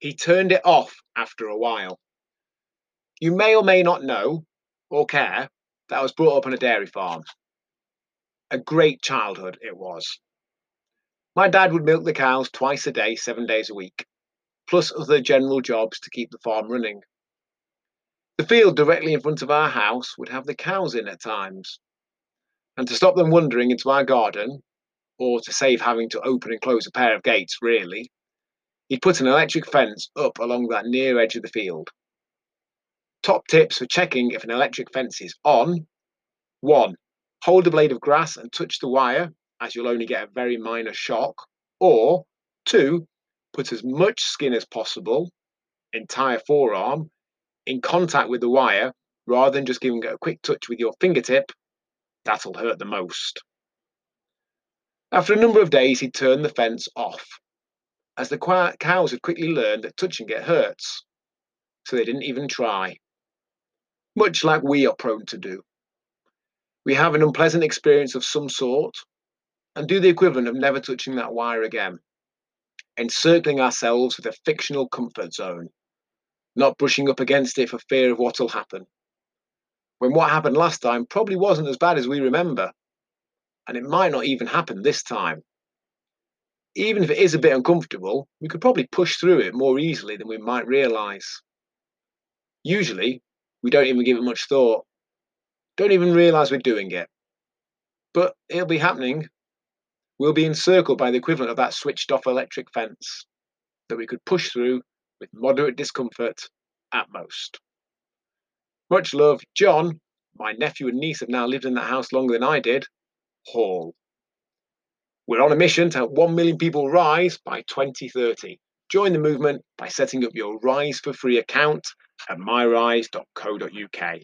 he turned it off after a while. You may or may not know or care that I was brought up on a dairy farm. A great childhood it was. My dad would milk the cows twice a day, seven days a week, plus other general jobs to keep the farm running. The field directly in front of our house would have the cows in at times. And to stop them wandering into our garden, or to save having to open and close a pair of gates, really, he'd put an electric fence up along that near edge of the field. Top tips for checking if an electric fence is on. One, hold a blade of grass and touch the wire, as you'll only get a very minor shock. Or two, put as much skin as possible, entire forearm, in contact with the wire rather than just giving it a quick touch with your fingertip. That'll hurt the most. After a number of days, he turned the fence off, as the cows had quickly learned that touching it hurts, so they didn't even try much like we are prone to do. We have an unpleasant experience of some sort and do the equivalent of never touching that wire again, encircling ourselves with a fictional comfort zone, not brushing up against it for fear of what'll happen. When what happened last time probably wasn't as bad as we remember, and it might not even happen this time. Even if it is a bit uncomfortable, we could probably push through it more easily than we might realize. Usually, we don't even give it much thought. Don't even realize we're doing it. But it'll be happening. We'll be encircled by the equivalent of that switched off electric fence that we could push through with moderate discomfort at most. Much love, John. My nephew and niece have now lived in that house longer than I did. Hall. We're on a mission to help 1 million people rise by 2030. Join the movement by setting up your Rise for Free account at myrise.co.uk.